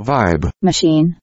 Vibe. Machine.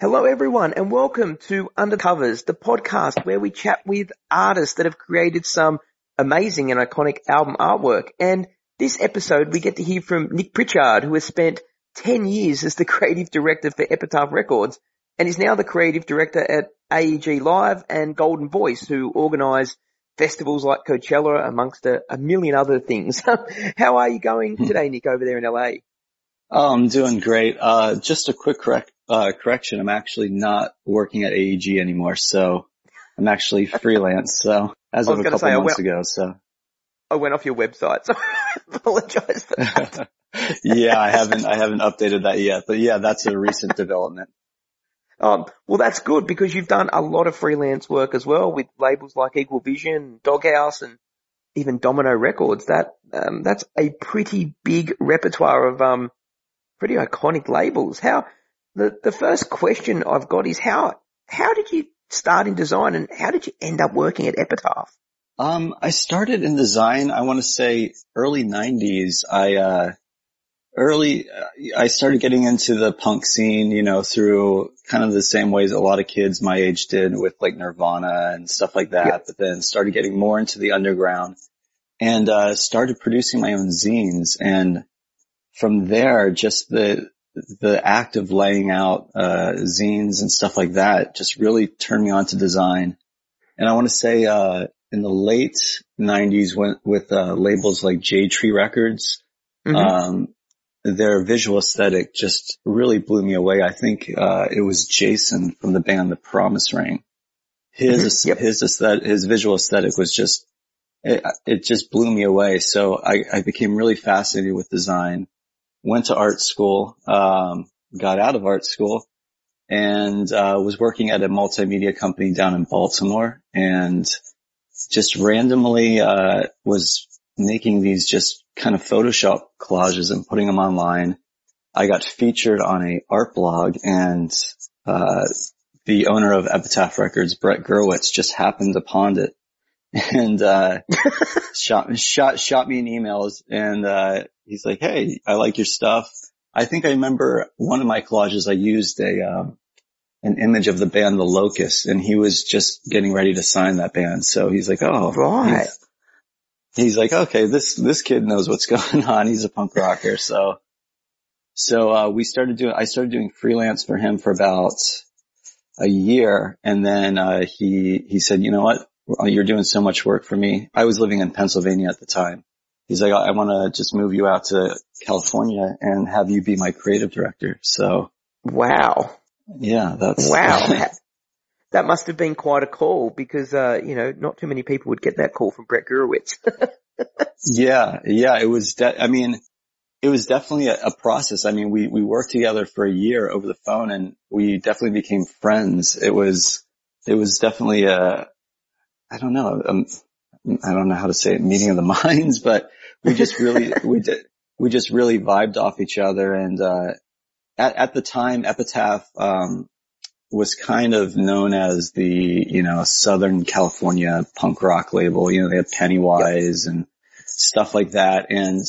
Hello everyone and welcome to Undercovers, the podcast where we chat with artists that have created some amazing and iconic album artwork. And this episode we get to hear from Nick Pritchard who has spent 10 years as the creative director for Epitaph Records and is now the creative director at AEG Live and Golden Voice who organise festivals like Coachella amongst a, a million other things. How are you going today Nick over there in LA? Oh, I'm doing great. Uh, just a quick correct, uh, correction. I'm actually not working at AEG anymore. So I'm actually freelance. So as of a couple say, months went- ago. So I went off your website, so I apologise for that. yeah, I haven't, I haven't updated that yet, but yeah, that's a recent development. Um, well, that's good because you've done a lot of freelance work as well with labels like Equal Vision, Doghouse, and even Domino Records. That um, that's a pretty big repertoire of um, pretty iconic labels. How the the first question I've got is how how did you start in design and how did you end up working at Epitaph? Um, I started in design, I want to say early nineties. I, uh, early, I started getting into the punk scene, you know, through kind of the same ways a lot of kids my age did with like Nirvana and stuff like that, Yep. but then started getting more into the underground and, uh, started producing my own zines. And from there, just the, the act of laying out, uh, zines and stuff like that just really turned me on to design. And I want to say, uh, in the late nineties when, with, uh, labels like Jade Tree Records, Mhm. um, their visual aesthetic just really blew me away. I think, uh, it was Jason from the band The Promise Ring. His, Mhm. Yep. his aesthetic, his visual aesthetic was just, it, it just blew me away. So I, I became really fascinated with design, went to art school, um, got out of art school and, uh, was working at a multimedia company down in Baltimore and just randomly, uh, was making these just kind of Photoshop collages and putting them online. I got featured on a art blog and, uh, the owner of Epitaph Records, Brett Gurewitz, just happened upon it and, uh, shot, shot, shot me an email and, uh, he's like, Hey, I like your stuff. I think I remember one of my collages I used a, um, an image of the band The Locust and he was just getting ready to sign that band. So he's like, Oh, Right. He's- like, okay, this, this kid knows what's going on. He's a punk rocker. So, so, uh, we started doing, I started doing freelance for him for about a year. And then, uh, he, he said, you know what? You're doing so much work for me. I was living in Pennsylvania at the time. He's like, I want to just move you out to California and have you be my creative director. So Wow. yeah, that's Wow. that, must have been quite a call because, uh, you know, not too many people would get that call from Brett Gurewitz. Yeah, yeah, it was, de- I mean, it was definitely a, a process. I mean, we, we worked together for a year over the phone and we definitely became friends. It was, it was definitely a, I don't know, um, I don't know how to say it, meeting of the minds, but we just really, we did, we just really vibed off each other. And, uh, at, at the time, Epitaph, um, was kind of known as the, you know, Southern California punk rock label. You know, they had Pennywise and stuff like that. And,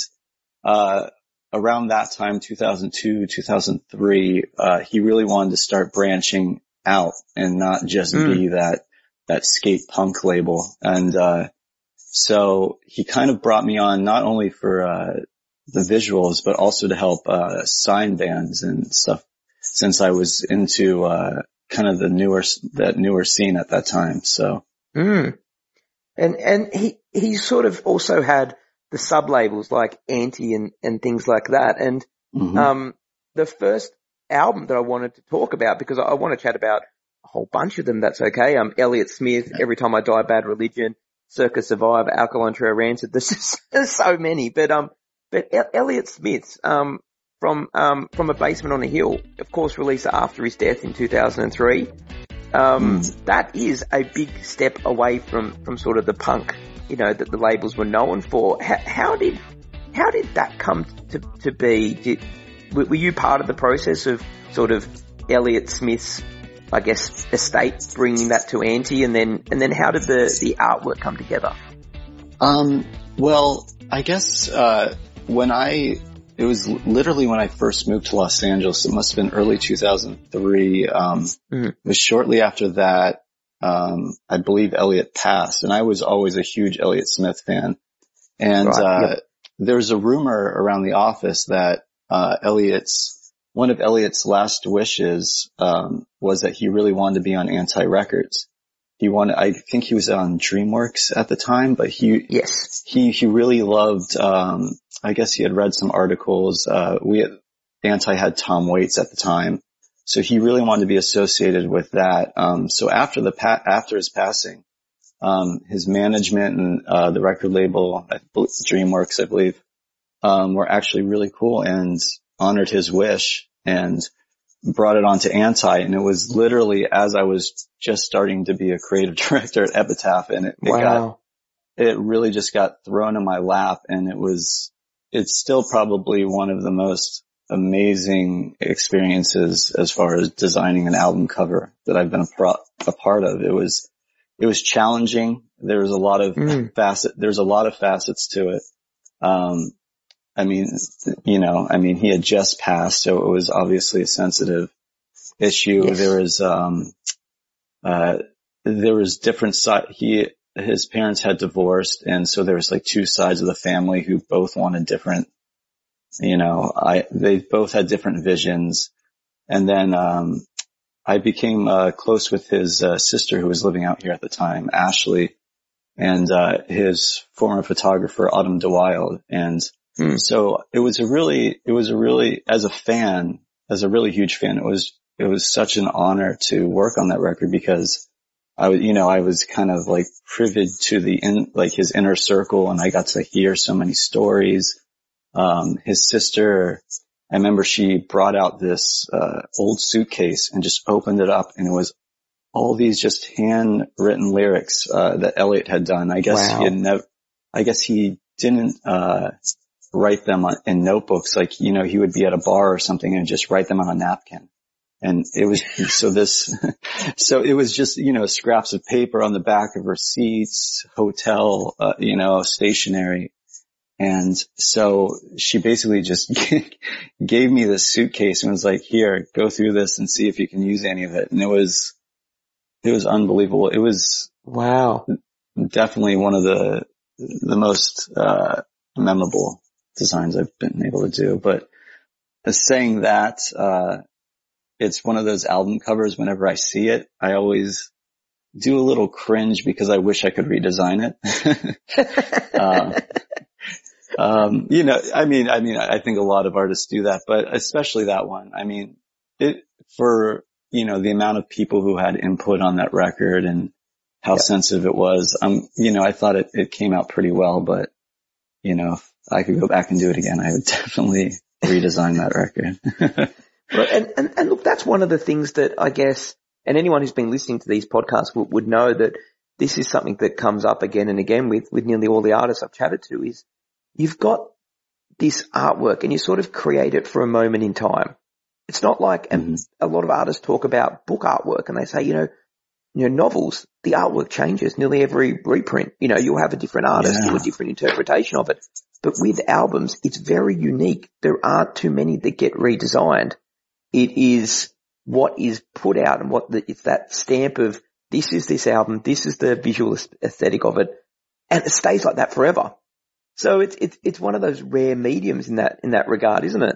uh, around that time, 2002, 2003, uh, he really wanted to start branching out and not just Mm. be that, that skate punk label. And, uh, so he kind of brought me on not only for, uh, the visuals, but also to help, uh, sign bands and stuff since I was into, uh, kind of the newer, that newer scene at that time. So Mm. And and he he sort of also had the sub labels like Anti and and things like that. And mhm. um, the first album that I wanted to talk about because I, I want to chat about a whole bunch of them. That's okay. Um, Elliott Smith, Every Time I Die, Bad Religion, Circa Survive, Alkaline Trio Rancid. There's just there's so many, but um, but El- Elliott Smith um from um from a basement on a hill, of course, released after his death in 2003. Um, that is a big step away from, from sort of the punk, you know, that the labels were known for. How, how did, how did that come to, to be? Did, were you part of the process of sort of Elliott Smith's I guess, estate bringing that to Anti and then, and then how did the, the artwork come together? Um, well, I guess, uh, when I, it was literally when I first moved to Los Angeles. It must have been early 2003. Um, mm-hmm. it was shortly after that, um, I believe Elliott passed and I was always a huge Elliott Smith fan. And, right. uh, yep. there was a rumor around the office that, uh, Elliott's one of Elliott's last wishes um, was that he really wanted to be on Anti Records. He wanted, I think he was on DreamWorks at the time, but he, yes, he, he really loved, um, I guess he had read some articles. Uh, we had, Anti had Tom Waits at the time. So he really wanted to be associated with that. Um, so after the, pa- after his passing, um, his management and, uh, the record label, DreamWorks, I believe, um, were actually really cool. And honored his wish and brought it on to Anti. And it was literally as I was just starting to be a creative director at Epitaph and it, it wow. got, it really just got thrown in my lap and it was, it's still probably one of the most amazing experiences as far as designing an album cover that I've been a, pro- a part of. It was, it was challenging. There was a lot of mm. facet, there's a lot of facets to it. Um, I mean, you know, I mean, he had just passed, so it was obviously a sensitive issue. Yes. There was, um, uh, there was different side. He, his parents had divorced, and so there was like two sides of the family who both wanted different. You know, I they both had different visions, and then um, I became uh, close with his uh, sister who was living out here at the time, Ashley, and uh, his former photographer Autumn de Wilde, and Hmm. So it was a really, it was a really, as a fan, as a really huge fan, it was, it was such an honor to work on that record because I was, you know, I was kind of like privy to the in, like his inner circle and I got to hear so many stories. Um, his sister, I remember she brought out this, uh, old suitcase and just opened it up and it was all these just handwritten lyrics, uh, that Elliott had done. I guess wow. he had never, I guess he didn't, uh, write them on, in notebooks. Like, you know, he would be at a bar or something and just write them on a napkin. And it was, so this, so it was just, you know, scraps of paper on the back of receipts, hotel, uh, you know, stationery. And so she basically just gave me this suitcase and was like, here, go through this and see if you can use any of it. And it was, it was unbelievable. It was wow, definitely one of the, the most, uh, memorable designs I've been able to do. But saying that, uh, it's one of those album covers. Whenever I see it, I always do a little cringe because I wish I could redesign it. uh, um, you know, I mean, I mean, I think a lot of artists do that, but especially that one. I mean, it for you know the amount of people who had input on that record and how yeah. sensitive it was. Um, you know, I thought it it came out pretty well, but you know, if I could go back and do it again, I would definitely redesign that record. right. And, and, and look, that's one of the things that I guess, and anyone who's been listening to these podcasts would, would know that this is something that comes up again and again with, with nearly all the artists I've chatted to is you've got this artwork and you sort of create it for a moment in time. It's not like, mm-hmm. a lot of artists talk about book artwork and they say, you know, you know, novels, the artwork changes nearly every reprint. You know, you'll have a different artist, yeah. a different interpretation of it. But with albums, it's very unique. There aren't too many that get redesigned. It is what is put out and what the, it's that stamp of this is this album, this is the visual aesthetic of it, and it stays like that forever. So it's it's it's one of those rare mediums in that in that regard, isn't it?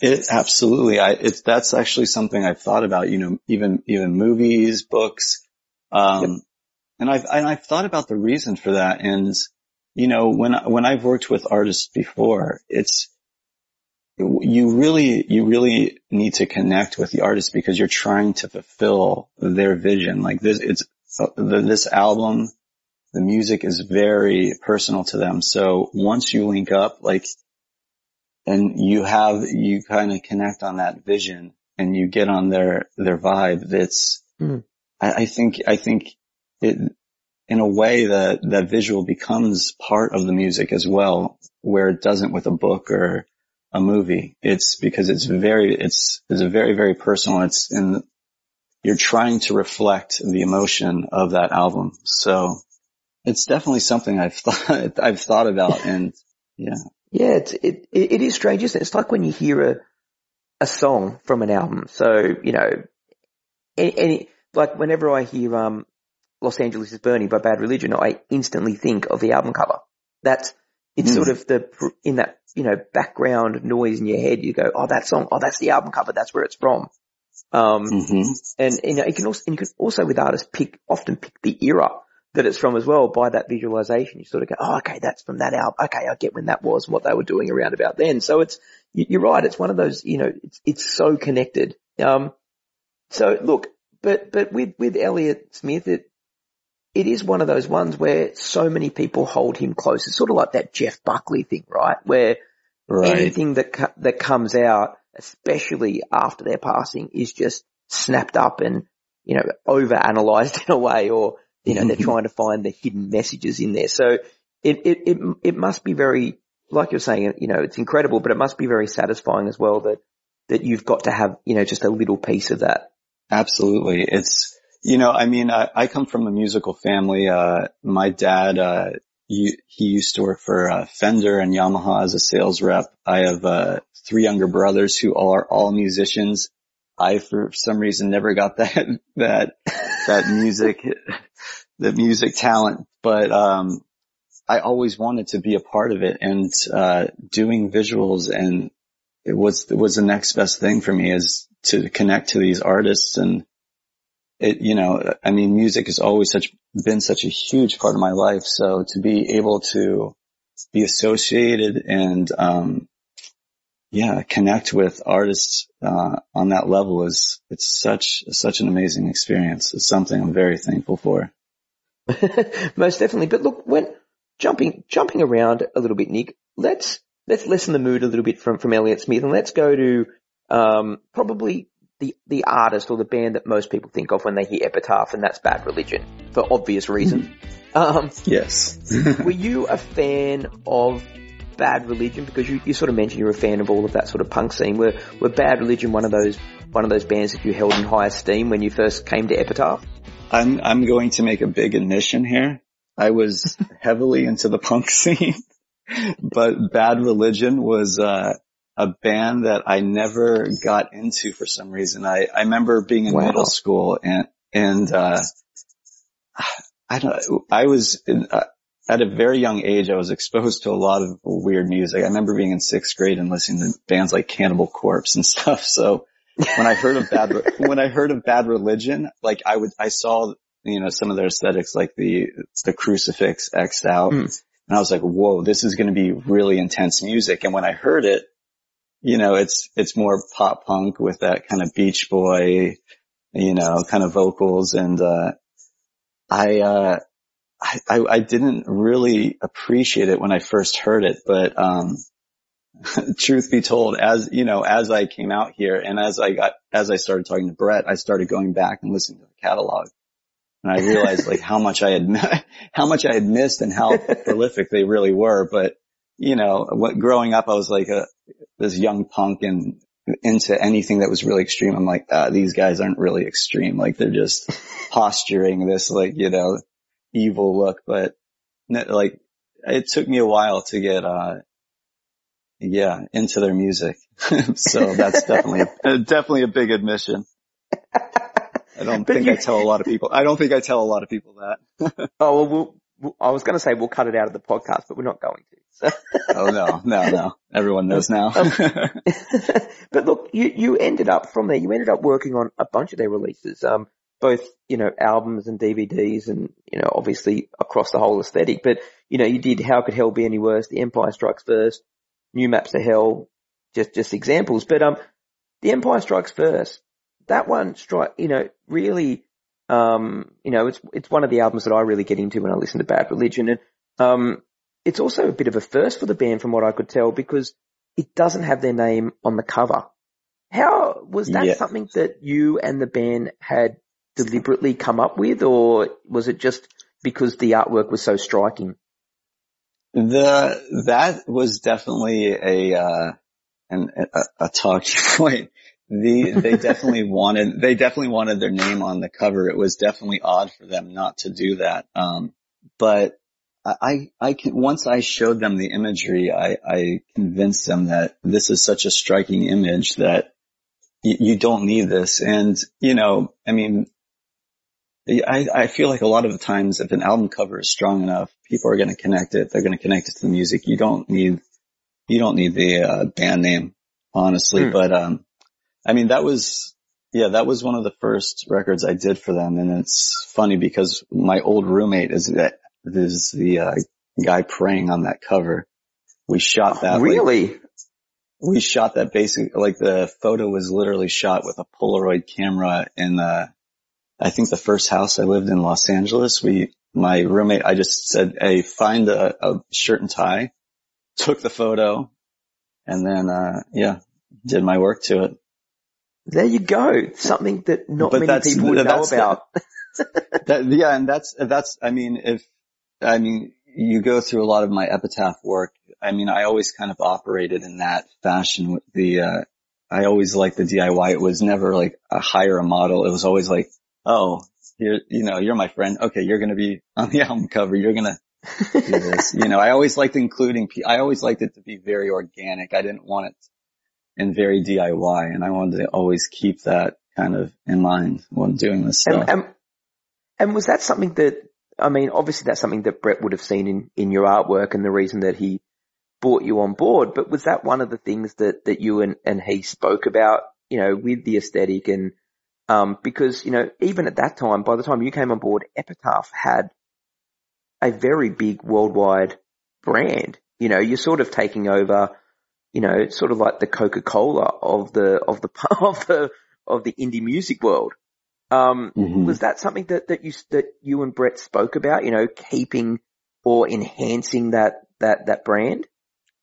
It absolutely. I it's that's actually something I've thought about. You know, even even movies, books, um, yep. and I've and I've thought about the reason for that. And you know, when, when I've worked with artists before, it's, you really, you really need to connect with the artist because you're trying to fulfill their vision. Like this, it's, this album, the music is very personal to them. So once you link up, like, and you have, you kind of connect on that vision and you get on their, their vibe, that's, mm. I, I think, I think it, in a way that that visual becomes part of the music as well, where it doesn't with a book or a movie. It's because it's very, it's, it's a very, very personal. It's in, you're trying to reflect the emotion of that album. So it's definitely something I've thought, I've thought about and yeah. Yeah, it's, it, it is strange, isn't it? It's like when you hear a, a song from an album. So, you know, any, any like whenever I hear, um, Los Angeles is Burning by Bad Religion, I instantly think of the album cover. That's, it's mm. sort of the, in that, you know, background noise in your head, you go, oh, that song, oh, that's the album cover, that's where it's from. Um, mm-hmm. and, you know, you can also, and you can also with artists pick, often pick the era that it's from as well by that visualization. You sort of go, oh, okay, that's from that album. Okay, I get when that was and what they were doing around about then. So it's, you're right. It's one of those, you know, it's, it's so connected. Um, so look, but, but with, with Elliott Smith, it, it is one of those ones where so many people hold him close. It's sort of like that Jeff Buckley thing, right? Where right. anything that, that comes out, especially after their passing is just snapped up and, you know, over analyzed in a way or, you know, they're trying to find the hidden messages in there. So it, it, it, it must be very, like you're saying, you know, it's incredible, but it must be very satisfying as well that, that you've got to have, you know, just a little piece of that. Absolutely. It's, you know, I mean, I, I come from a musical family. Uh, my dad, uh, he, he used to work for uh, Fender and Yamaha as a sales rep. I have, uh, three younger brothers who are all musicians. I, for some reason, never got that, that, that music, the music talent, but, um, I always wanted to be a part of it. And, uh, doing visuals and it was, it was the next best thing for me is to connect to these artists. And it, you know, I mean, music has always such, been such a huge part of my life. So to be able to be associated and, um, yeah, connect with artists, uh, on that level is, it's such, such an amazing experience. It's something I'm very thankful for. Most definitely. But look, when jumping, jumping around a little bit, Nick, let's, let's lessen the mood a little bit from, from Elliott Smith and let's go to, um, probably the, the artist or the band that most people think of when they hear Epitaph and that's Bad Religion for obvious reasons. um, yes. were you a fan of Bad Religion? Because you, you sort of mentioned you're a fan of all of that sort of punk scene. Were, were Bad Religion one of those, one of those bands that you held in high esteem when you first came to Epitaph? I'm, I'm going to make a big admission here. I was heavily into the punk scene, but Bad Religion was, uh, a band that I never got into for some reason. I, I remember being in wow. middle school and, and, uh, I don't, I was in, uh, at a very young age, I was exposed to a lot of weird music. I remember being in sixth grade and listening to bands like Cannibal Corpse and stuff. So when I heard of bad, when I heard of bad religion, like I would, I saw, you know, some of their aesthetics, like the, the crucifix X'd out. Mm. And I was like, whoa, this is going to be really intense music. And when I heard it, you know, it's, it's more pop punk with that kind of beach boy, you know, kind of vocals. And, uh, I, uh, I, I didn't really appreciate it when I first heard it, but, um, truth be told, as, you know, as I came out here and as I got, as I started talking to Brett, I started going back and listening to the catalog. And I realized like how much I had, how much I had missed and how prolific they really were. But, you know, what, growing up, I was like a, this young punk and into anything that was really extreme. I'm like, ah, these guys aren't really extreme. Like they're just posturing this like, you know, evil look, but like it took me a while to get, uh, yeah, into their music. so that's definitely, definitely a big admission. I don't but think you, I tell a lot of people. I don't think I tell a lot of people that. oh, well, we'll, we'll, I was going to say we'll cut it out of the podcast, but we're not going to. So. oh no, no, no. Everyone knows now. um, but look, you, you ended up from there, you ended up working on a bunch of their releases, um, both, you know, albums and DVDs and, you know, obviously across the whole aesthetic, but, you know, you did How Could Hell Be Any Worse, The Empire Strikes First, New Maps to Hell, just, just examples. But, um, The Empire Strikes First, that one strike, you know, really, um, you know, it's, it's one of the albums that I really get into when I listen to Bad Religion. And, um, it's also a bit of a first for the band from what I could tell because it doesn't have their name on the cover. How was that yeah. something that you and the band had deliberately come up with or was it just because the artwork was so striking? The, that was definitely a, uh, an, a, a talking point. the, they definitely wanted, they definitely wanted their name on the cover. It was definitely odd for them not to do that. Um, but I, I can, once I showed them the imagery, I, I convinced them that this is such a striking image that y- you don't need this. And, you know, I mean, I, I feel like a lot of the times if an album cover is strong enough, people are going to connect it. They're going to connect it to the music. You don't need, you don't need the uh, band name, honestly. Mm. But, um, I mean, that was, yeah, that was one of the first records I did for them. And it's funny because my old roommate is that is the uh, guy praying on that cover. We shot that. Really? Like, we shot that basic, like the photo was literally shot with a Polaroid camera in the, I think the first house I lived in Los Angeles. We, my roommate, I just said, Hey, find a, a shirt and tie, took the photo and then, uh, yeah, did my work to it. There you go. Something that not but many people would know about. that, yeah. And that's, that's, I mean, if, I mean, you go through a lot of my epitaph work. I mean, I always kind of operated in that fashion with the, uh, I always liked the DIY. It was never like a hire a model. It was always like, oh, you're, you know, you're my friend. Okay. You're going to be on the album cover. You're going to do this. you know, I always liked including, I always liked it to be very organic. I didn't want it and very DIY and I wanted to always keep that kind of in mind when doing this stuff. And, and, and was that something that I mean, obviously that's something that Brett would have seen in, in your artwork and the reason that he brought you on board, but was that one of the things that, that you and, and he spoke about, you know, with the aesthetic and, um, because, you know, even at that time, by the time you came on board, Epitaph had a very big worldwide brand. You know, you're sort of taking over, you know, sort of like the Coca-Cola of the, of the, of the, of the indie music world. Um, mm-hmm. was that something that, that you, that you and Brett spoke about, you know, keeping or enhancing that, that, that brand?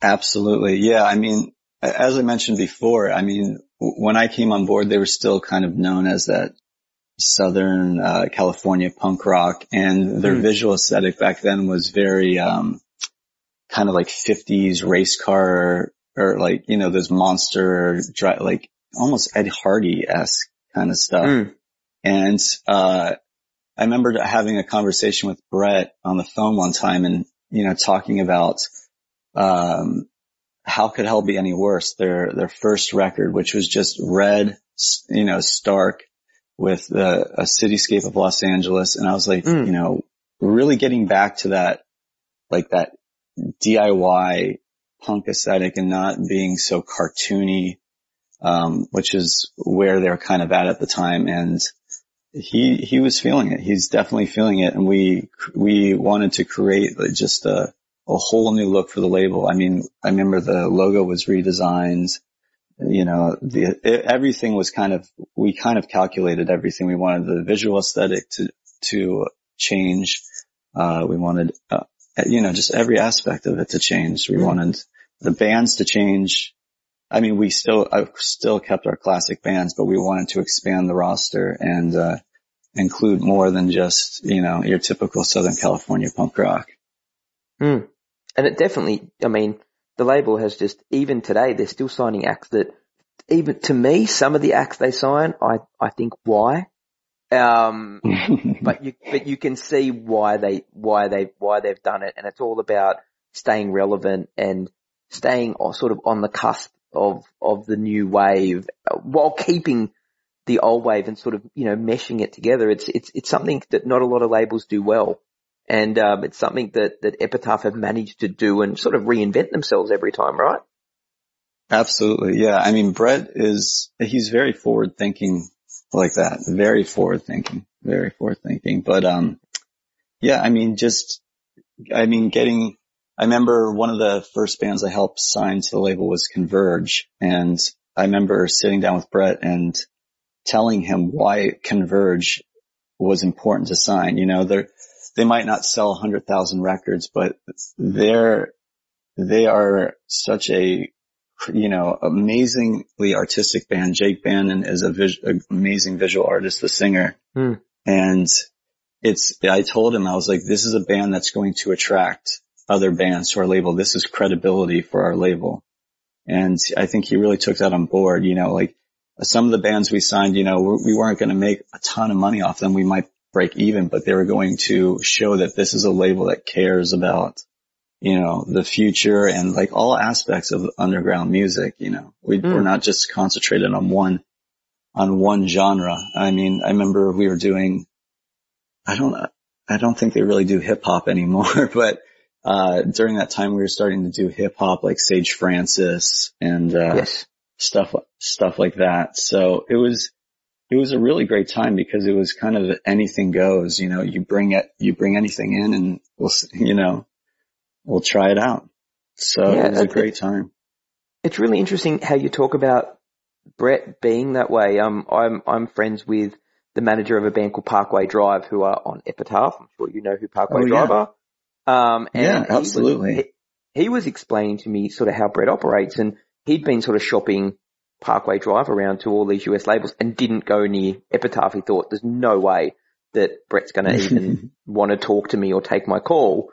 Absolutely. Yeah. I mean, as I mentioned before, I mean, when I came on board, they were still kind of known as that Southern uh, California punk rock and their mm. visual aesthetic back then was very, um, kind of like 50s race car or like, you know, those monster, drive, like almost Ed Hardy-esque kind of stuff. Mm. And, uh, I remember having a conversation with Brett on the phone one time and, you know, talking about, um, how could hell be any worse? Their, their first record, which was just red, you know, stark with the, a cityscape of Los Angeles. And I was like, mm. you know, really getting back to that, like that DIY punk aesthetic and not being so cartoony, um, which is where they're kind of at at the time. And, he he was feeling it. He's definitely feeling it, and we we wanted to create just a a whole new look for the label. I mean, I remember the logo was redesigned. You know, the it, everything was kind of we kind of calculated everything. We wanted the visual aesthetic to to change. Uh, we wanted uh, you know just every aspect of it to change. We mm-hmm. wanted the bands to change. I mean, we still, I still kept our classic bands, but we wanted to expand the roster and, uh, include more than just, you know, your typical Southern California punk rock. Mm. And it definitely, I mean, the label has just, even today, they're still signing acts that, even to me, some of the acts they sign, I, I think why? Um, but you, but you can see why they, why they, why they've done it. And it's all about staying relevant and staying sort of on the cusp of, of the new wave while keeping the old wave and sort of, you know, meshing it together. It's, it's, it's something that not a lot of labels do well. And, um, it's something that, that Epitaph have managed to do and sort of reinvent themselves every time, right? Absolutely. Yeah. I mean, Brett is, he's very forward thinking like that. Very forward thinking, very forward thinking. But, um, yeah, I mean, just, I mean, getting, I remember one of the first bands I helped sign to the label was Converge. And I remember sitting down with Brett and telling him why Converge was important to sign. You know, they're, they might not sell a hundred thousand records, but they're, they are such a, you know, amazingly artistic band. Jake Bannon is a vis- amazing visual artist, the singer. Mm. And it's, I told him, I was like, this is a band that's going to attract other bands to our label. This is credibility for our label. And I think he really took that on board, you know, like some of the bands we signed, you know, we weren't going to make a ton of money off them. We might break even, but they were going to show that this is a label that cares about, you know, the future and like all aspects of underground music. You know, we, mm. we're not just concentrated on one, on one genre. I mean, I remember we were doing, I don't, I don't think they really do hip hop anymore, but, uh, during that time we were starting to do hip hop like Sage Francis and, uh, yes. stuff, stuff like that. So it was, it was a really great time because it was kind of anything goes, you know, you bring it, you bring anything in and we'll, you know, we'll try it out. So yeah, it was a great time. It's really interesting how you talk about Brett being that way. Um, I'm, I'm friends with the manager of a band called Parkway Drive who are on Epitaph. I'm sure you know who Parkway oh, Drive yeah. are. Um, yeah, absolutely. He was, he, he was explaining to me sort of how Brett operates and he'd been sort of shopping Parkway Drive around to all these US labels and didn't go near Epitaph. He thought there's no way that Brett's going to even want to talk to me or take my call.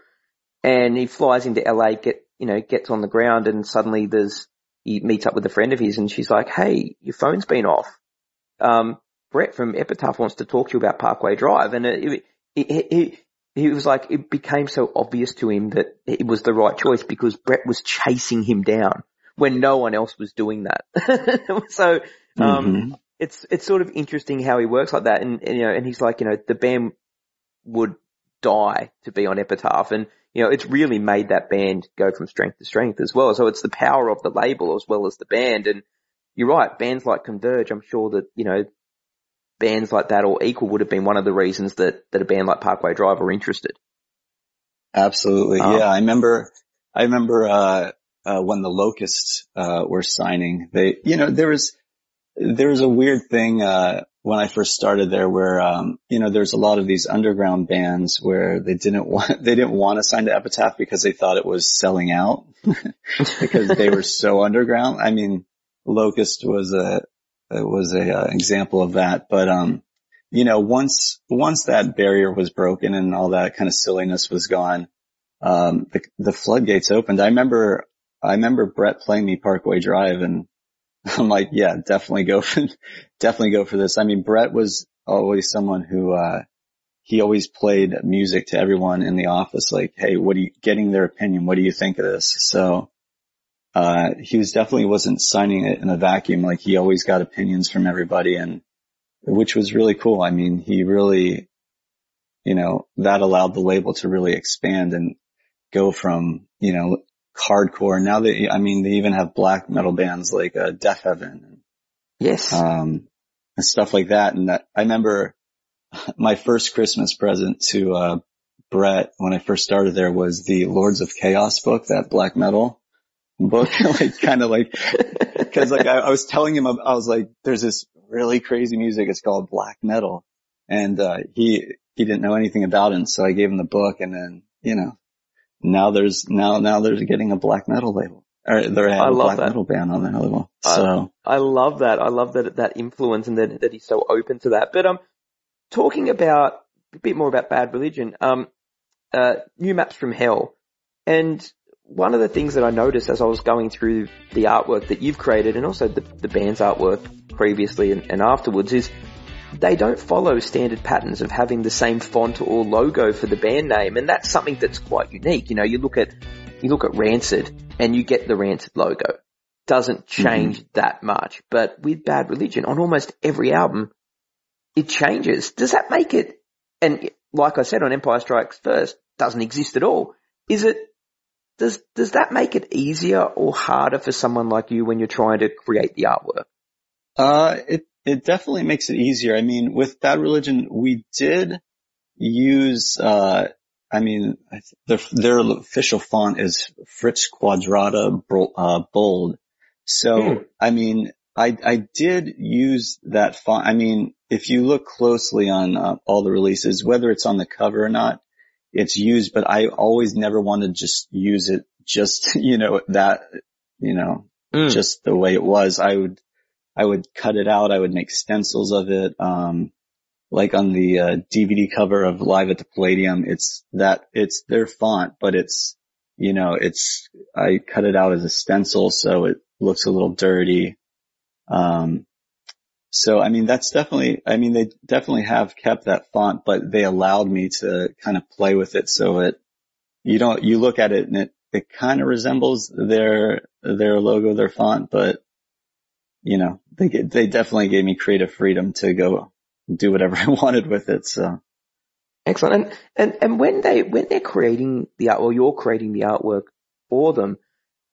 And he flies into LA, get, you know, gets on the ground and suddenly there's, he meets up with a friend of his and she's like, Hey, your phone's been off. Um, Brett from Epitaph wants to talk to you about Parkway Drive. And it, it, it, it he was like, it became so obvious to him that it was the right choice because Brett was chasing him down when no one else was doing that. so, um, mm-hmm. it's, it's sort of interesting how he works like that. And, and, you know, and he's like, you know, the band would die to be on Epitaph. And, you know, it's really made that band go from strength to strength as well. So it's the power of the label as well as the band. And you're right, bands like Converge, I'm sure that, you know, bands like that or Equal would have been one of the reasons that, that a band like Parkway Drive were interested. Absolutely. Um, yeah. I remember, I remember, uh, uh, when the locusts, uh, were signing, they, you know, there was, there was a weird thing, uh, when I first started there where, um, you know, there's a lot of these underground bands where they didn't want, they didn't want to sign to Epitaph because they thought it was selling out because they were so underground. I mean, Locust was a, was a uh, example of that, but, um, you know, once, once that barrier was broken and all that kind of silliness was gone, um, the, the floodgates opened. I remember I remember Brett playing me Parkway Drive and I'm like, yeah, definitely go for, definitely go for this. I mean, Brett was always someone who, uh, he always played music to everyone in the office. Like, Hey, what are you getting their opinion? What do you think of this? So, uh, he was definitely wasn't signing it in a vacuum. Like he always got opinions from everybody and which was really cool. I mean, he really, you know, that allowed the label to really expand and go from, you know, hardcore. Now they, I mean, they even have black metal bands like uh, Deafheaven. Yes. Um, and stuff like that. And that I remember my first Christmas present to uh, Brett when I first started there was the Lords of Chaos book, that black metal book, like kind of like, cause like I, I, was telling him, I was like, there's this really crazy music. It's called black metal. And, uh, he, he didn't know anything about it. And So I gave him the book and then, you know, now there's now now there's getting a black metal label. Or they're a black that. metal band on their label. So I, I, love that. I love that that influence and that that he's so open to that. But um, talking about a bit more about Bad Religion. Um, uh, new maps from hell, and one of the things that I noticed as I was going through the artwork that you've created and also the, the band's artwork previously and, and afterwards is they don't follow standard patterns of having the same font or logo for the band name, and that's something that's quite unique. You know, you look at you look at Rancid and you get the Rancid logo. Doesn't change mm-hmm. that much, but with Bad Religion, on almost every album, it changes. Does that make it? And like I said on Empire Strikes First, doesn't exist at all. Is it? Does does that make it easier or harder for someone like you when you're trying to create the artwork? Uh, it it definitely makes it easier. I mean, with Bad Religion, we did use, uh, I mean, their, their official font is Friz Quadrata uh, bold. So, hmm. I mean, I, I did use that font. I mean, if you look closely on uh, all the releases, whether it's on the cover or not, it's used, but I always never wanted to just use it just, you know, that, you know, mm. just the way it was. I would, I would cut it out. I would make stencils of it. Um, like on the uh, DVD cover of Live at the Palladium, it's that, it's their font, but it's, you know, it's, I cut it out as a stencil so it looks a little dirty. Um, so, I mean, that's definitely, I mean, they definitely have kept that font, but they allowed me to kind of play with it so it, you don't, you look at it and it, it kind of resembles their, their logo, their font, but you know, they they definitely gave me creative freedom to go do whatever I wanted with it. So. Excellent. And, and, and when they, when they're creating the art or you're creating the artwork for them,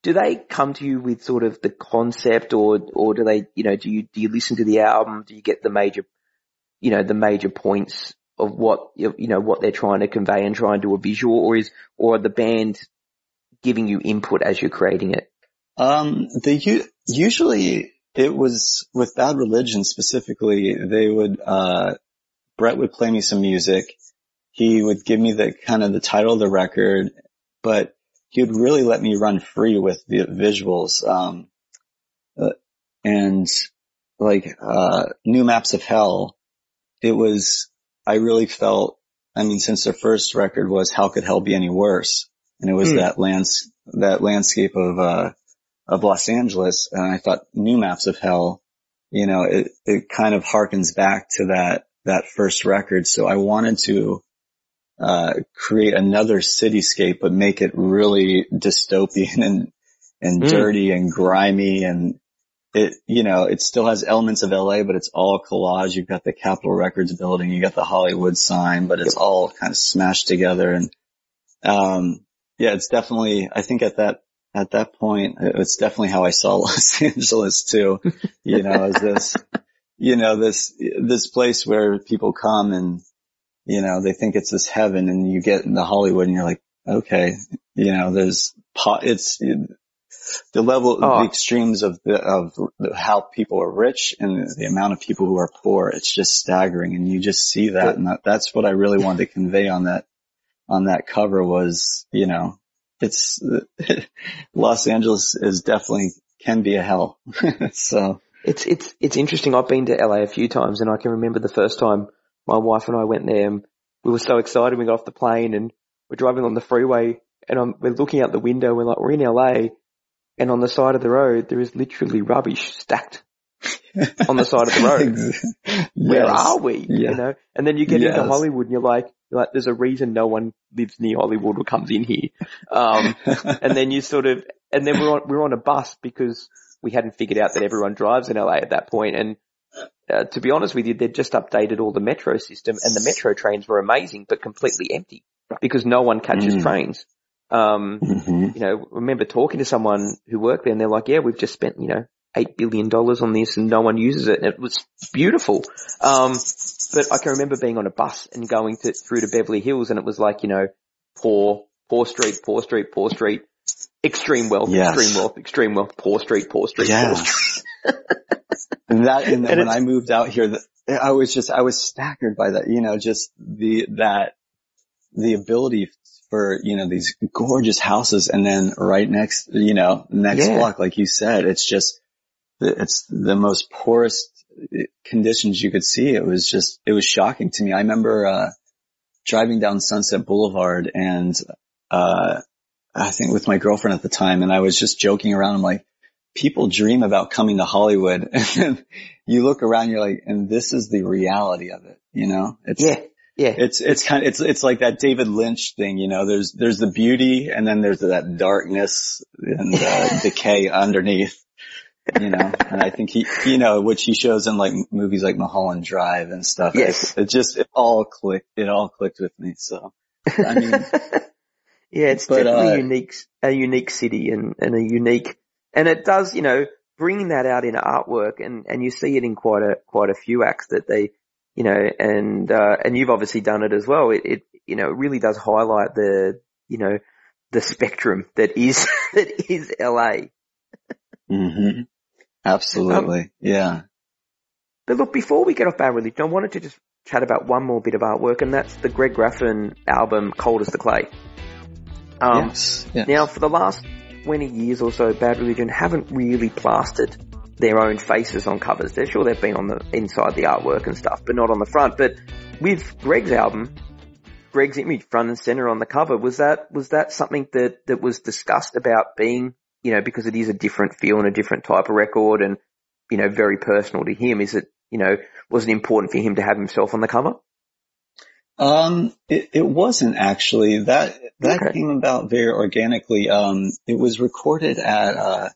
do they come to you with sort of the concept or, or do they, you know, do you, do you listen to the album? Do you get the major, you know, the major points of what, you know, what they're trying to convey and try and do a visual or is, or the band giving you input as you're creating it? Um, they usually it was with Bad Religion specifically, they would, uh, Brett would play me some music. He would give me the kind of the title of the record, but he would really let me run free with the visuals. Um, uh, and like, uh, new maps of hell, it was, I really felt, I mean, since their first record was how could hell be any worse? And it was mm. that lands, that landscape of, uh, of Los Angeles. And I thought new maps of hell, you know, it, it kind of harkens back to that, that first record. So I wanted to, uh, create another cityscape, but make it really dystopian and, and mm. dirty and grimy. And it, you know, it still has elements of LA, but it's all collage. You've got the Capitol Records building, you got the Hollywood sign, but it's all kind of smashed together. And, um, yeah, it's definitely, I think at that, at that point, it's definitely how I saw Los Angeles too, you know, as this, you know, this, this place where people come and, you know, they think it's this heaven and you get into Hollywood and you're like, okay, you know, there's pot, it's the level, oh. the extremes of the, of how people are rich and the amount of people who are poor. It's just staggering. And you just see that. And that, that's what I really wanted to convey on that, on that cover was, you know, it's Los Angeles is definitely can be a hell. so it's, it's, it's interesting. I've been to LA a few times and I can remember the first time my wife and I went there and we were so excited. We got off the plane and we're driving on the freeway and I'm, we're looking out the window. We're like, we're in LA and on the side of the road, there is literally rubbish stacked on the side of the road. yes. Where are we? Yeah. You know, and then you get yes. into Hollywood and you're like, like, there's a reason no one lives near Hollywood or comes in here. Um, and then you sort of, and then we're on, we're on a bus because we hadn't figured out that everyone drives in LA at that point. And uh, to be honest with you, they'd just updated all the metro system and the metro trains were amazing, but completely empty because no one catches mm. trains. Um, mm-hmm. you know, remember talking to someone who worked there and they're like, yeah, we've just spent, you know, eight billion dollars on this and no one uses it. And it was beautiful. Um, but I can remember being on a bus and going to, through to Beverly Hills and it was like, you know, poor, poor street, poor street, poor street, extreme wealth, yes. extreme wealth, extreme wealth, poor street, poor street, yes. poor street. and that, and, and when I moved out here, I was just, I was staggered by that, you know, just the, that, the ability for, you know, these gorgeous houses and then right next, you know, next yeah. block, like you said, it's just, it's the most poorest conditions you could see. It was just, it was shocking to me. I remember, uh, driving down Sunset Boulevard and, uh, I think with my girlfriend at the time and I was just joking around. I'm like, people dream about coming to Hollywood and you look around, you're like, and this is the reality of it, you know? It's, yeah. Yeah. It's, it's kind of, it's, it's like that David Lynch thing, you know, there's, there's the beauty and then there's that darkness and uh, decay underneath you know, and I think he, you know, which he shows in like movies like Mulholland Drive and stuff. Yes. It, it just, it all clicked, it all clicked with me. So, I mean, yeah, it's but, definitely uh, unique, a unique city and, and a unique, and it does, you know, bringing that out in artwork and, and you see it in quite a, quite a few acts that they, you know, and, uh, and you've obviously done it as well. It, it, you know, it really does highlight the, you know, the spectrum that is, that is LA. Mm-hmm. Absolutely. Um, yeah. But look, before we get off Bad Religion, I wanted to just chat about one more bit of artwork, and that's the Greg Graffin album, Cold as the Clay. Um, yes, yes. Now, for the last 20 years or so, Bad Religion haven't really plastered their own faces on covers. They're sure they've been on the inside the artwork and stuff, but not on the front. But with Greg's album, Greg's image front and center on the cover, was that, was that something that, that was discussed about being you know, because it is a different feel and a different type of record and, you know, very personal to him. Is it, you know, was it important for him to have himself on the cover? Um, it, it wasn't actually. That that okay. came about very organically. Um, it was recorded at uh,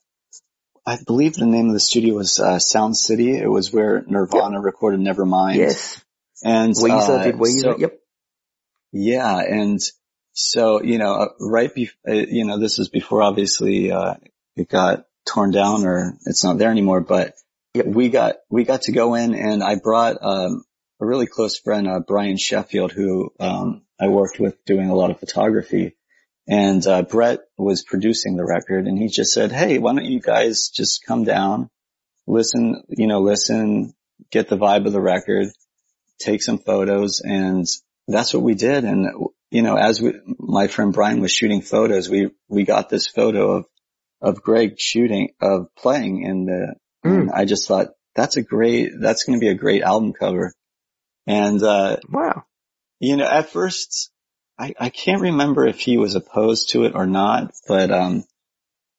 I believe the name of the studio was uh, Sound City. It was where Nirvana yep. recorded Nevermind. Yes. And Weezer uh, did Weezer. So, yep. Yeah, and so you know, uh, right before uh, you know, this was before obviously uh, it got torn down or it's not there anymore. But we got we got to go in, and I brought um, a really close friend, uh, Brian Sheffield, who um, I worked with doing a lot of photography. And uh, Brett was producing the record, and he just said, "Hey, why don't you guys just come down, listen, you know, listen, get the vibe of the record, take some photos, and that's what we did. And you know, as we, my friend Brian was shooting photos, we we got this photo of of Greg shooting of playing in the. Mm. I just thought that's a great, that's going to be a great album cover. And uh, wow, you know, at first I, I can't remember if he was opposed to it or not, but, um,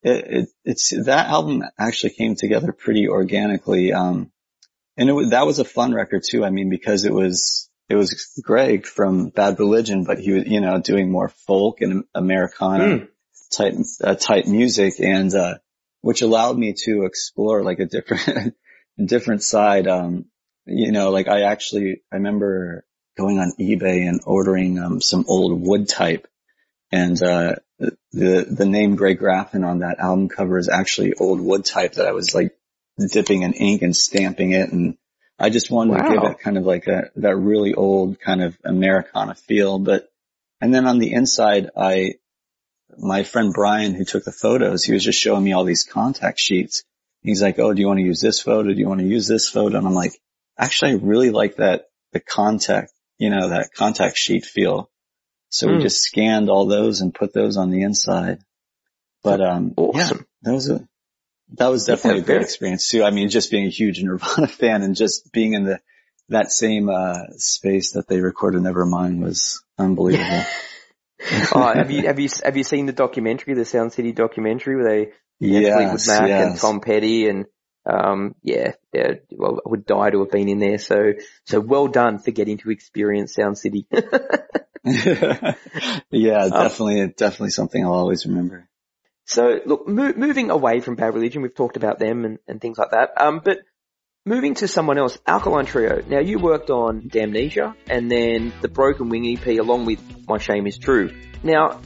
it, it, it's, that album actually came together pretty organically. Um, and it, that was a fun record too. I mean, because it was, it was Greg from Bad Religion, but he was, you know, doing more folk and Americana mm. type, uh, type music and, uh, which allowed me to explore like a different, different side. Um, you know, like I actually, I remember going on eBay and ordering um, some old wood type. And uh, the the name Greg Graffin on that album cover is actually old wood type that I was like dipping in ink and stamping it, and I just wanted wow. to give it kind of like a that really old kind of Americana feel. But and then on the inside, I my friend Brian who took the photos, he was just showing me all these contact sheets. He's like, "Oh, do you want to use this photo? Do you want to use this photo?" And I'm like, "Actually, I really like that the contact you know, that contact sheet feel. So mm. we hmm. just scanned all those and put those on the inside. But, um, awesome. yeah, that was a, that was definitely yeah, a great experience too. I mean, just being a huge Nirvana fan and just being in the, that same, uh, space that they recorded Nevermind was unbelievable. oh, have you, have you, have you seen the documentary, the Sound City documentary where they, yes, Fleetwood Mac yes. and Tom Petty and um, yeah, yeah, well, I would die to have been in there. So, so well done for getting to experience Sound City. yeah, um, definitely, definitely something I'll always remember. So look, mo- moving away from Bad Religion, we've talked about them and, and things like that. Um, but moving to someone else, Alkaline Trio. Now you worked on Damnesia and then the Broken Wing EP along with My Shame Is True. Now,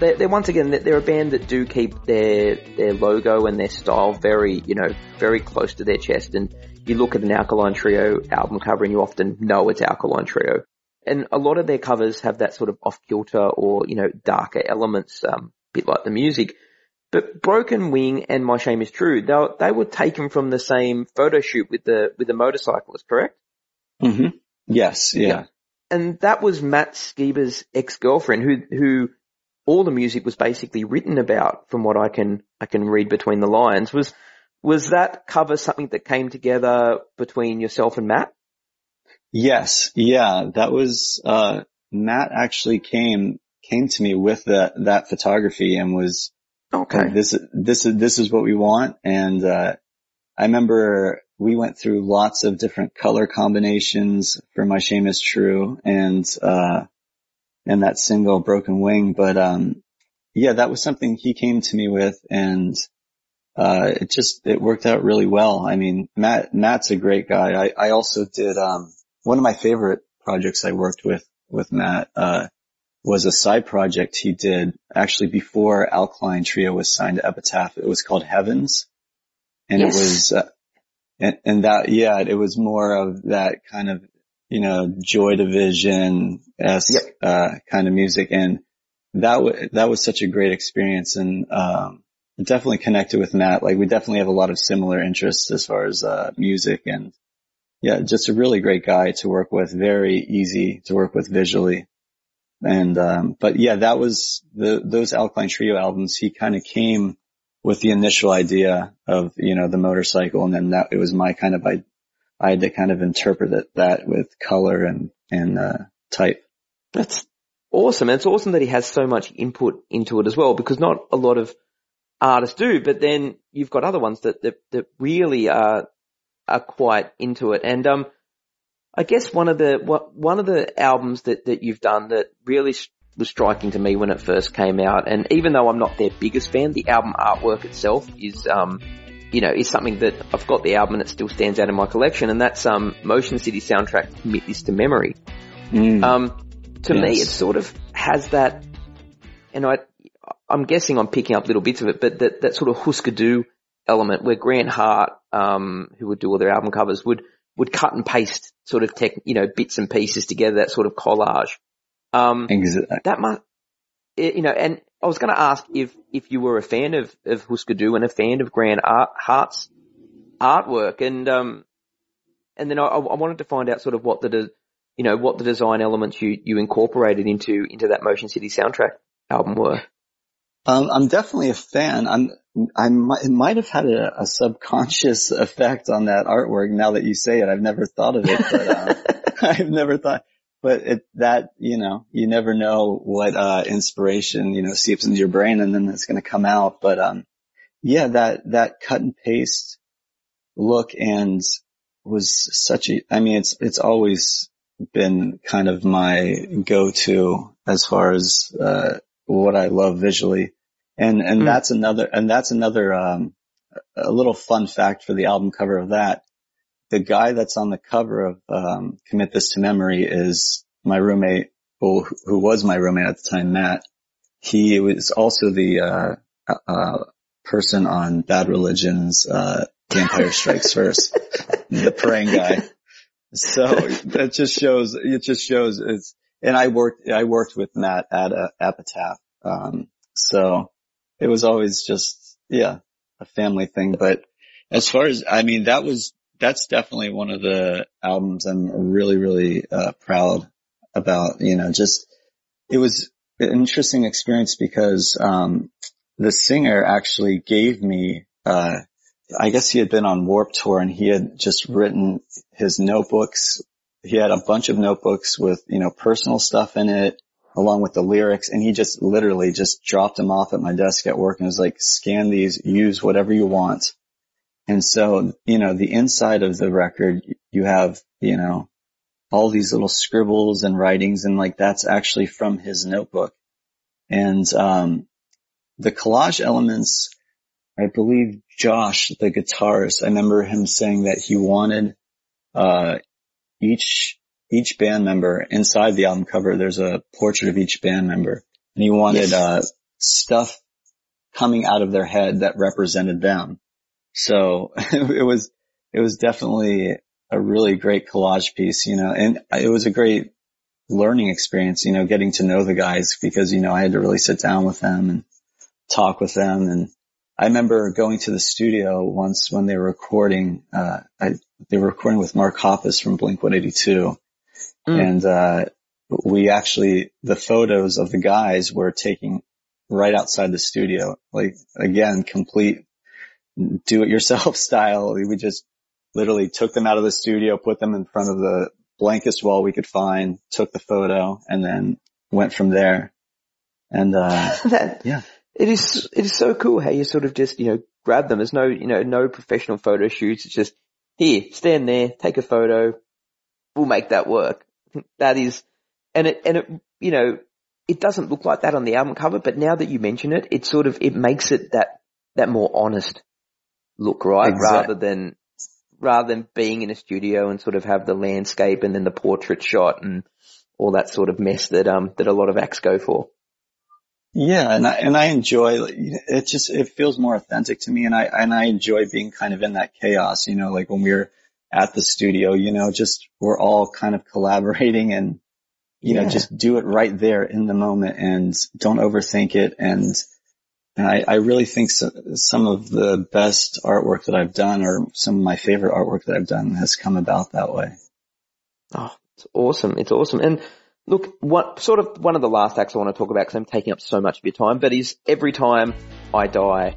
they're, they're, once again they're a band that do keep their their logo and their style very you know very close to their chest. And you look at an Alkaline Trio album cover and you often know it's Alkaline Trio. And a lot of their covers have that sort of off kilter or you know darker elements, um, bit like the music. But Broken Wing and My Shame Is True, they they were taken from the same photo shoot with the with the motorcyclist, correct? Mm-hmm. Yes, yeah. yeah. And that was Matt Skiba's ex-girlfriend who, who all the music was basically written about from what I can, I can read between the lines. Was, was that cover something that came together between yourself and Matt? Yes. Yeah. That was, uh, Matt actually came, came to me with that, that photography and was, okay, this, is this is, this is what we want. And, uh, I remember we went through lots of different color combinations for My Shame is True and, uh, and that single Broken Wing. But, um, yeah, that was something he came to me with and, uh, it just, it worked out really well. I mean, Matt, Matt's a great guy. I, I also did, um, one of my favorite projects I worked with, with Matt, uh, was a side project he did actually before Alkaline Trio was signed to Epitaph. It was called Heavens. And yes. it was, uh, and, and that, yeah, it was more of that kind of you know, Joy Division s yep. uh, kind of music, and that w- that was such a great experience, and um, definitely connected with Matt. Like we definitely have a lot of similar interests as far as uh, music, and yeah, just a really great guy to work with. Very easy to work with visually, and um, but yeah, that was the those Alkaline Trio albums. He kind of came with the initial idea of you know the motorcycle, and then that it was my kind of I I had to kind of interpret it, that with color and, and, uh, type. That's awesome. And it's awesome that he has so much input into it as well, because not a lot of artists do, but then you've got other ones that, that, that really are, are quite into it. And, um, I guess one of the, one of the albums that, that you've done that really was striking to me when it first came out. And even though I'm not their biggest fan, the album artwork itself is, um, you know, is something that I've got the album and it still stands out in my collection. And that's, um, Motion City soundtrack, Commit This to Memory. Mm. Um, to yes. me, it sort of has that, and I, I'm guessing I'm picking up little bits of it, but that, that sort of Husker Du element where Grant Hart, um, who would do all their album covers would, would cut and paste sort of tech, you know, bits and pieces together, that sort of collage. Um, exactly. that must, you know, and I was going to ask if, if you were a fan of, of Husker Du and a fan of Grant Art, Hart's artwork and, um, and then I, I wanted to find out sort of what the, you know, what the design elements you, you incorporated into, into that Motion City soundtrack album were. Um, I'm definitely a fan. I'm, I might, it might have had a, a, subconscious effect on that artwork. Now that you say it, I've never thought of it, but, uh, I've never thought, but it, that, you know, you never know what, uh, inspiration, you know, seeps into your brain and then it's going to come out. But, um, yeah, that, that cut and paste look and was such a, I mean, it's, it's always been kind of my go-to as far as, uh, what I love visually. And, and mm. that's another, and that's another, um, a little fun fact for the album cover of that. The guy that's on the cover of, um, commit this to memory is my roommate, who, who was my roommate at the time, Matt. He was also the, uh, uh, person on Bad Religion's, uh, The Empire Strikes First, the praying guy. So that just shows, it just shows it's, and I worked, I worked with Matt at uh, Epitaph. Um, so it was always just, yeah, a family thing. But as far as, I mean, that was, that's definitely one of the albums I'm really, really, uh, proud about, you know, just, it was an interesting experience because, um, the singer actually gave me, uh, I guess he had been on Warped Tour and he had just written his notebooks. He had a bunch of notebooks with, you know, personal stuff in it along with the lyrics and he just literally just dropped them off at my desk at work and was like, scan these, use whatever you want. And so, you know, the inside of the record, you have, you know, all these little scribbles and writings and like that's actually from his notebook. And, um, the collage elements, I believe Josh, the guitarist, I remember him saying that he wanted, uh, each, each band member inside the album cover, there's a portrait of each band member and he wanted, yes. uh, stuff coming out of their head that represented them. So it was, it was definitely a really great collage piece, you know, and it was a great learning experience, you know, getting to know the guys because, you know, I had to really sit down with them and talk with them and I remember going to the studio once when they were recording, uh, I, they were recording with Mark Hoppus from Blink 182. Mm. And, uh, we actually, the photos of the guys were taking right outside the studio. Like again, complete do it yourself style. We just literally took them out of the studio, put them in front of the blankest wall we could find, took the photo and then went from there. And, uh, that, yeah it is it is so cool how you sort of just you know grab them. There's no you know no professional photo shoots. It's just here, stand there, take a photo. We'll make that work. That is, and it and it you know it doesn't look like that on the album cover, but now that you mention it, it sort of it makes it that that more honest look, right? Exactly. Rather than rather than being in a studio and sort of have the landscape and then the portrait shot and all that sort of mess that um that a lot of acts go for. Yeah, and I and I enjoy it. Just it feels more authentic to me, and I and I enjoy being kind of in that chaos. You know, like when we're at the studio, you know, just we're all kind of collaborating and you yeah. know just do it right there in the moment and don't overthink it. And and I, I really think so, some of the best artwork that I've done, or some of my favorite artwork that I've done, has come about that way. Oh, it's awesome! It's awesome, and Look, what sort of one of the last acts I want to talk about because I'm taking up so much of your time, but is every time I die.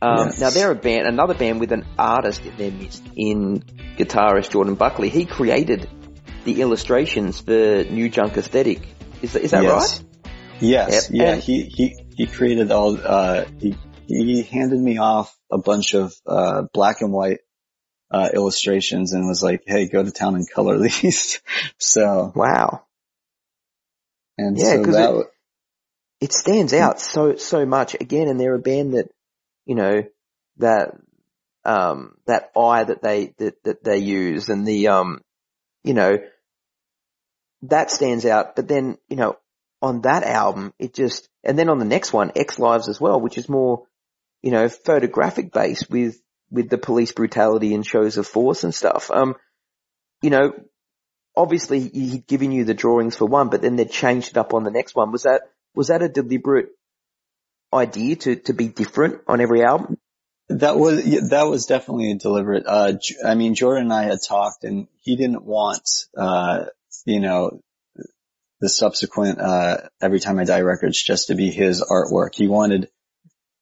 Um, yes. Now they're a band, another band with an artist in their midst in guitarist Jordan Buckley. He created the illustrations for New Junk Aesthetic. Is that, is that yes. right? Yes. Yep. Yeah. And he, he, he created all, uh, he, he handed me off a bunch of, uh, black and white uh, illustrations and was like, Hey, go to town and color these. so wow. And Yeah, so that, it- it stands out so so much again and they're a band that you know that um that eye that they that, that they use and the um you know that stands out. But then you know on that album it just and then on the next one Ex Lives as well which is more you know photographic based with with the police brutality and shows of force and stuff. Um you know obviously he'd given you the drawings for one but then they'd changed it up on the next one. Was that was that a deliberate idea to, to be different on every album? that was, that was definitely deliberate. Uh, I mean, Jordan and I had talked and he didn't want, uh, you know, the subsequent, uh, every time I die records just to be his artwork. He wanted,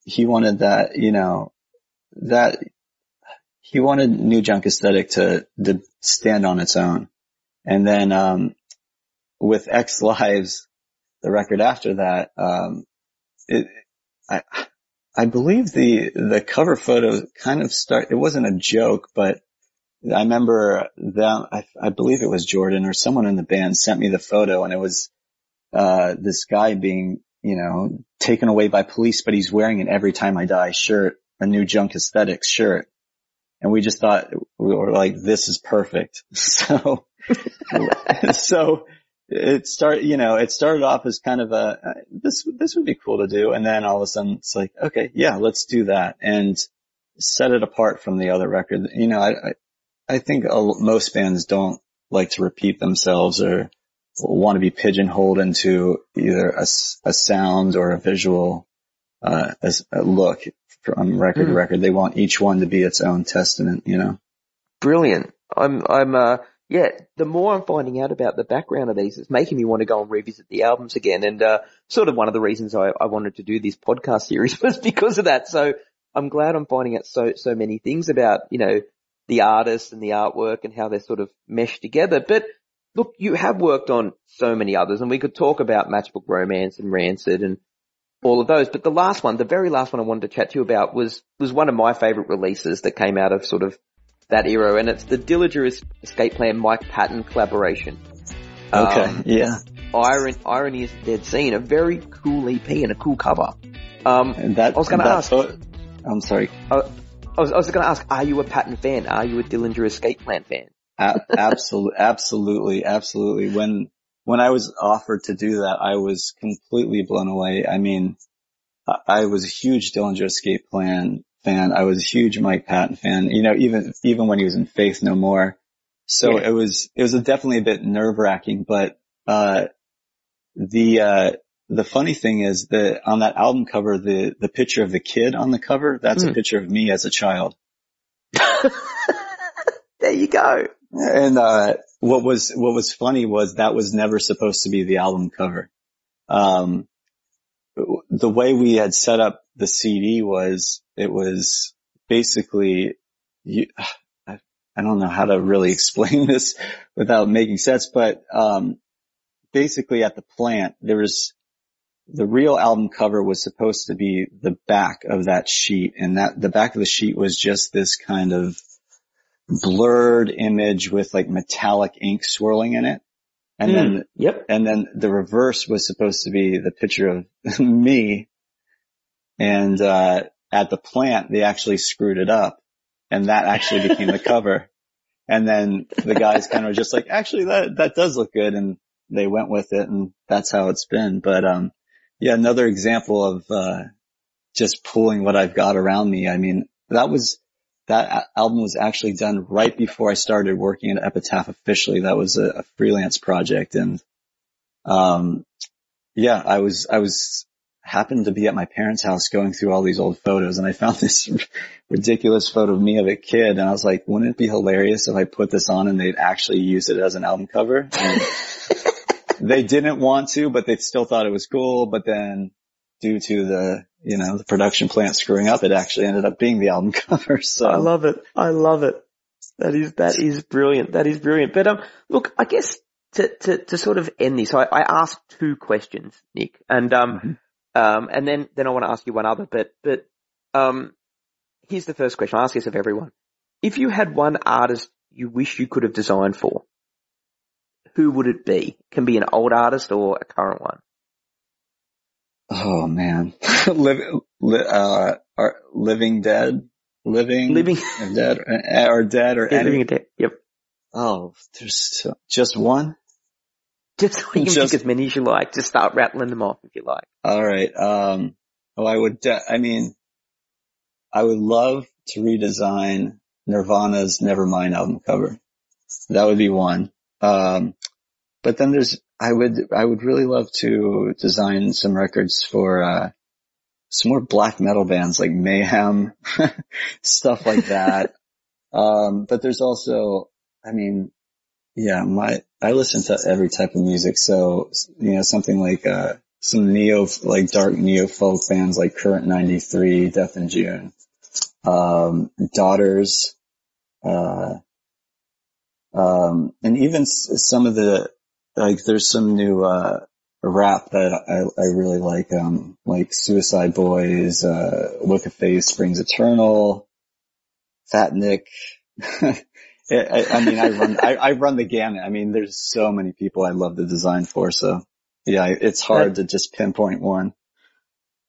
he wanted that, you know, that he wanted new junk aesthetic to, to stand on its own. And then, um, with Ex Lives, the record after that, um, it, I, I believe the, the cover photo kind of start, it wasn't a joke, but I remember them, I, I believe it was Jordan or someone in the band sent me the photo and it was, uh, this guy being, you know, taken away by police, but he's wearing an every time I die shirt, a new junk aesthetics shirt. And we just thought, we were like, this is perfect. So, so it started, you know, it started off as kind of a, this, this would be cool to do. And then all of a sudden it's like, okay, yeah, let's do that and set it apart from the other record. You know, I, I, I think a, most bands don't like to repeat themselves or want to be pigeonholed into either a, a sound or a visual, uh, as a look from record to Mm. record. They want each one to be its own testament, you know? Brilliant. I'm, I'm, uh, yeah, the more I'm finding out about the background of these, it's making me want to go and revisit the albums again. And, uh, sort of one of the reasons I, I wanted to do this podcast series was because of that. So I'm glad I'm finding out so, so many things about, you know, the artists and the artwork and how they're sort of meshed together. But look, you have worked on so many others and we could talk about Matchbook Romance and Rancid and all of those. But the last one, the very last one I wanted to chat to you about was, was one of my favorite releases that came out of sort of that era and it's the Dillinger Escape Plan Mike Patton collaboration. Okay. Um, yeah. Iron, Irony is Dead Scene, a very cool EP and a cool cover. Um, And that, I was gonna ask- pho- I'm sorry. I was, I was going to ask, are you a Patton fan? Are you a Dillinger Escape Plan fan? absolutely, absolutely, absolutely. When, when I was offered to do that, I was completely blown away. I mean, I, I was a huge Dillinger Escape Plan fan. I was a huge Mike Patton fan, you know, even, even when he was in Faith No More. So Yeah. it was, it was definitely a bit nerve wracking, but, uh, the, uh, the funny thing is that on that album cover, the, the picture of the kid on the cover, that's a Mm. picture of me as a child. there you go. And uh, what was what was funny was that was never supposed to be the album cover. Um, the way we had set up the CD was it was basically you, I, I don't know how to really explain this without making sense, but um, basically at the plant there was the real album cover was supposed to be the back of that sheet, and that the back of the sheet was just this kind of blurred image with like metallic ink swirling in it. And then, Mm, yep. and then the reverse was supposed to be the picture of me. And, uh, at the plant, they actually screwed it up and that actually became the cover. And then the guys kind of were just like, actually that, that does look good. And they went with it and that's how it's been. But, um, yeah, another example of, uh, just pulling what I've got around me. I mean, that was, that album was actually done right before I started working at Epitaph officially. That was a, a freelance project and, um, yeah, I was, I was happened to be at my parents' house going through all these old photos and I found this ridiculous photo of me of a kid and I was like, wouldn't it be hilarious if I put this on and they'd actually use it as an album cover? And they didn't want to, but they still thought it was cool. But then due to the, you know, the production plant screwing up, it actually ended up being the album cover. So I love it. I love it. That is, that is brilliant. That is brilliant. But, um, look, I guess to, to, to sort of end this, I, I asked two questions, Nick, and, um, um, and then, then I want to ask you one other, but, but, um, here's the first question. I ask this of everyone. if you had one artist you wish you could have designed for, who would it be? It can be an old artist or a current one. Oh man, Liv, li, uh, are, living dead, living, Living, dead, or, dead, or yeah, living dead. Yep. Oh, there's just one. Just you can Just- pick as many as you like. Just start rattling them off if you like. All right. Um, oh, I would. De- I mean, I would love to redesign Nirvana's Nevermind album cover. That would be one. Um, but then there's. I would. I would really love to design some records for uh, some more black metal bands like Mayhem, stuff like that. um, but there's also. I mean, yeah, my I listen to every type of music, so you know something like uh some neo like dark neo folk bands like Current 93, Death in June, um, Daughters, uh, um, and even some of the like there's some new uh rap that I I really like um like Suicide Boys, uh, Look of Face, Springs Eternal, Fat Nick. I, I I mean, I run, I, I run the gamut. I mean, there's so many people I love the design for. So yeah, it's hard to just pinpoint one.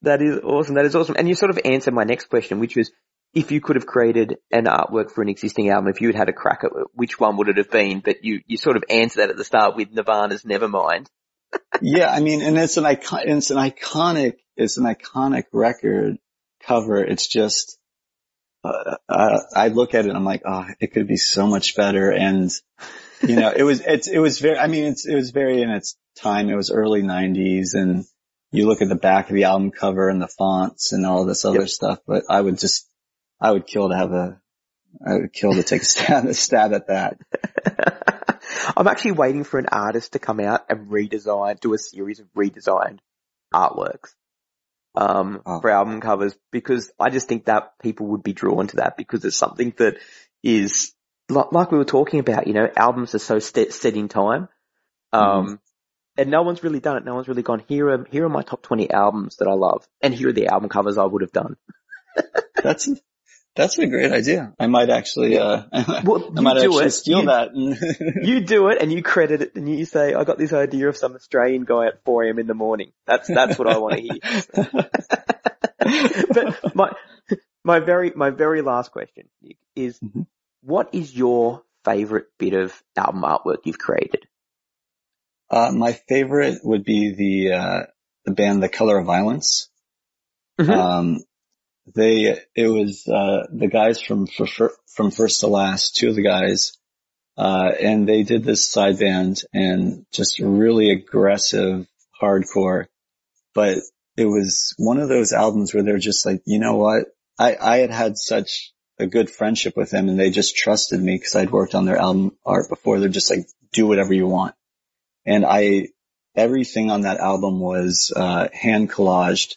That is awesome. That is awesome. And you sort of answered my next question, which was if you could have created an artwork for an existing album, if you had had a crack at it, which one would it have been? But you, you sort of answered that at the start with Nirvana's Nevermind. yeah. I mean, and it's an icon, it's an iconic, it's an iconic record cover. It's just, uh, uh, I look at it and I'm like, oh, it could be so much better. And, you know, it was, it's, it was very, I mean, it's, it was very in its time. It was early nineties and you look at the back of the album cover and the fonts and all this other Yep. stuff, but I would just, I would kill to have a, I would kill to take a stab, a stab at that. I'm actually waiting for an artist to come out and redesign, do a series of redesigned artworks, um, Oh. for album covers because I just think that people would be drawn to that because it's something that is like, like we were talking about, you know, albums are so set, set in time. Um, and no one's really done it. No one's really gone, here are, here are my top 20 albums that I love and here are the album covers I would have done. That's, that's a great idea. I might actually, uh, Well, I might actually it. steal You- that. and- you do it and you credit it and you say, I got this idea of some Australian guy at 4am in the morning. That's, that's what I want to hear. but my, my very, my very last question is Mhm. what is your favorite bit of album artwork you've created? uh, my favorite would be the, uh, the band The Color of Violence. Mhm. Um, they, it was, uh, the guys from, from first to last, two of the guys, uh, and they did this side band and just really aggressive hardcore, but it was one of those albums where they're just like, you know what? I, I had had such a good friendship with them and they just trusted me because I'd worked on their album art before. They're just like, do whatever you want. And I, everything on that album was, uh, hand collaged.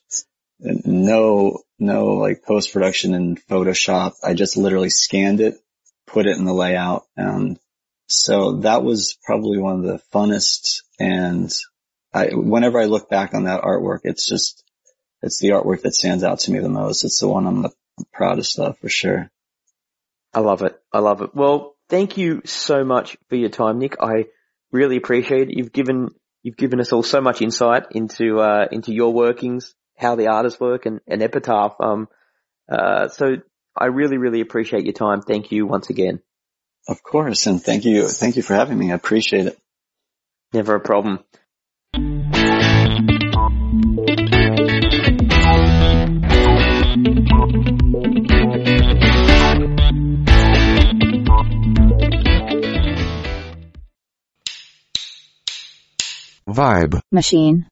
No, no like post production in Photoshop. I just literally scanned it, put it in the layout. And so that was probably one of the funnest. And I, whenever I look back on that artwork, it's just, it's the artwork that stands out to me the most. It's the one I'm the proudest of for sure. I love it. I love it. Well, thank you so much for your time, Nick. I really appreciate it. You've given, you've given us all so much insight into, uh, into your workings, how the artists work and, and Epitaph. Um, uh, so I really, really appreciate your time. Thank you once again. Of course. And thank you. Thank you for having me. I appreciate it. Never a problem. Vibe. machine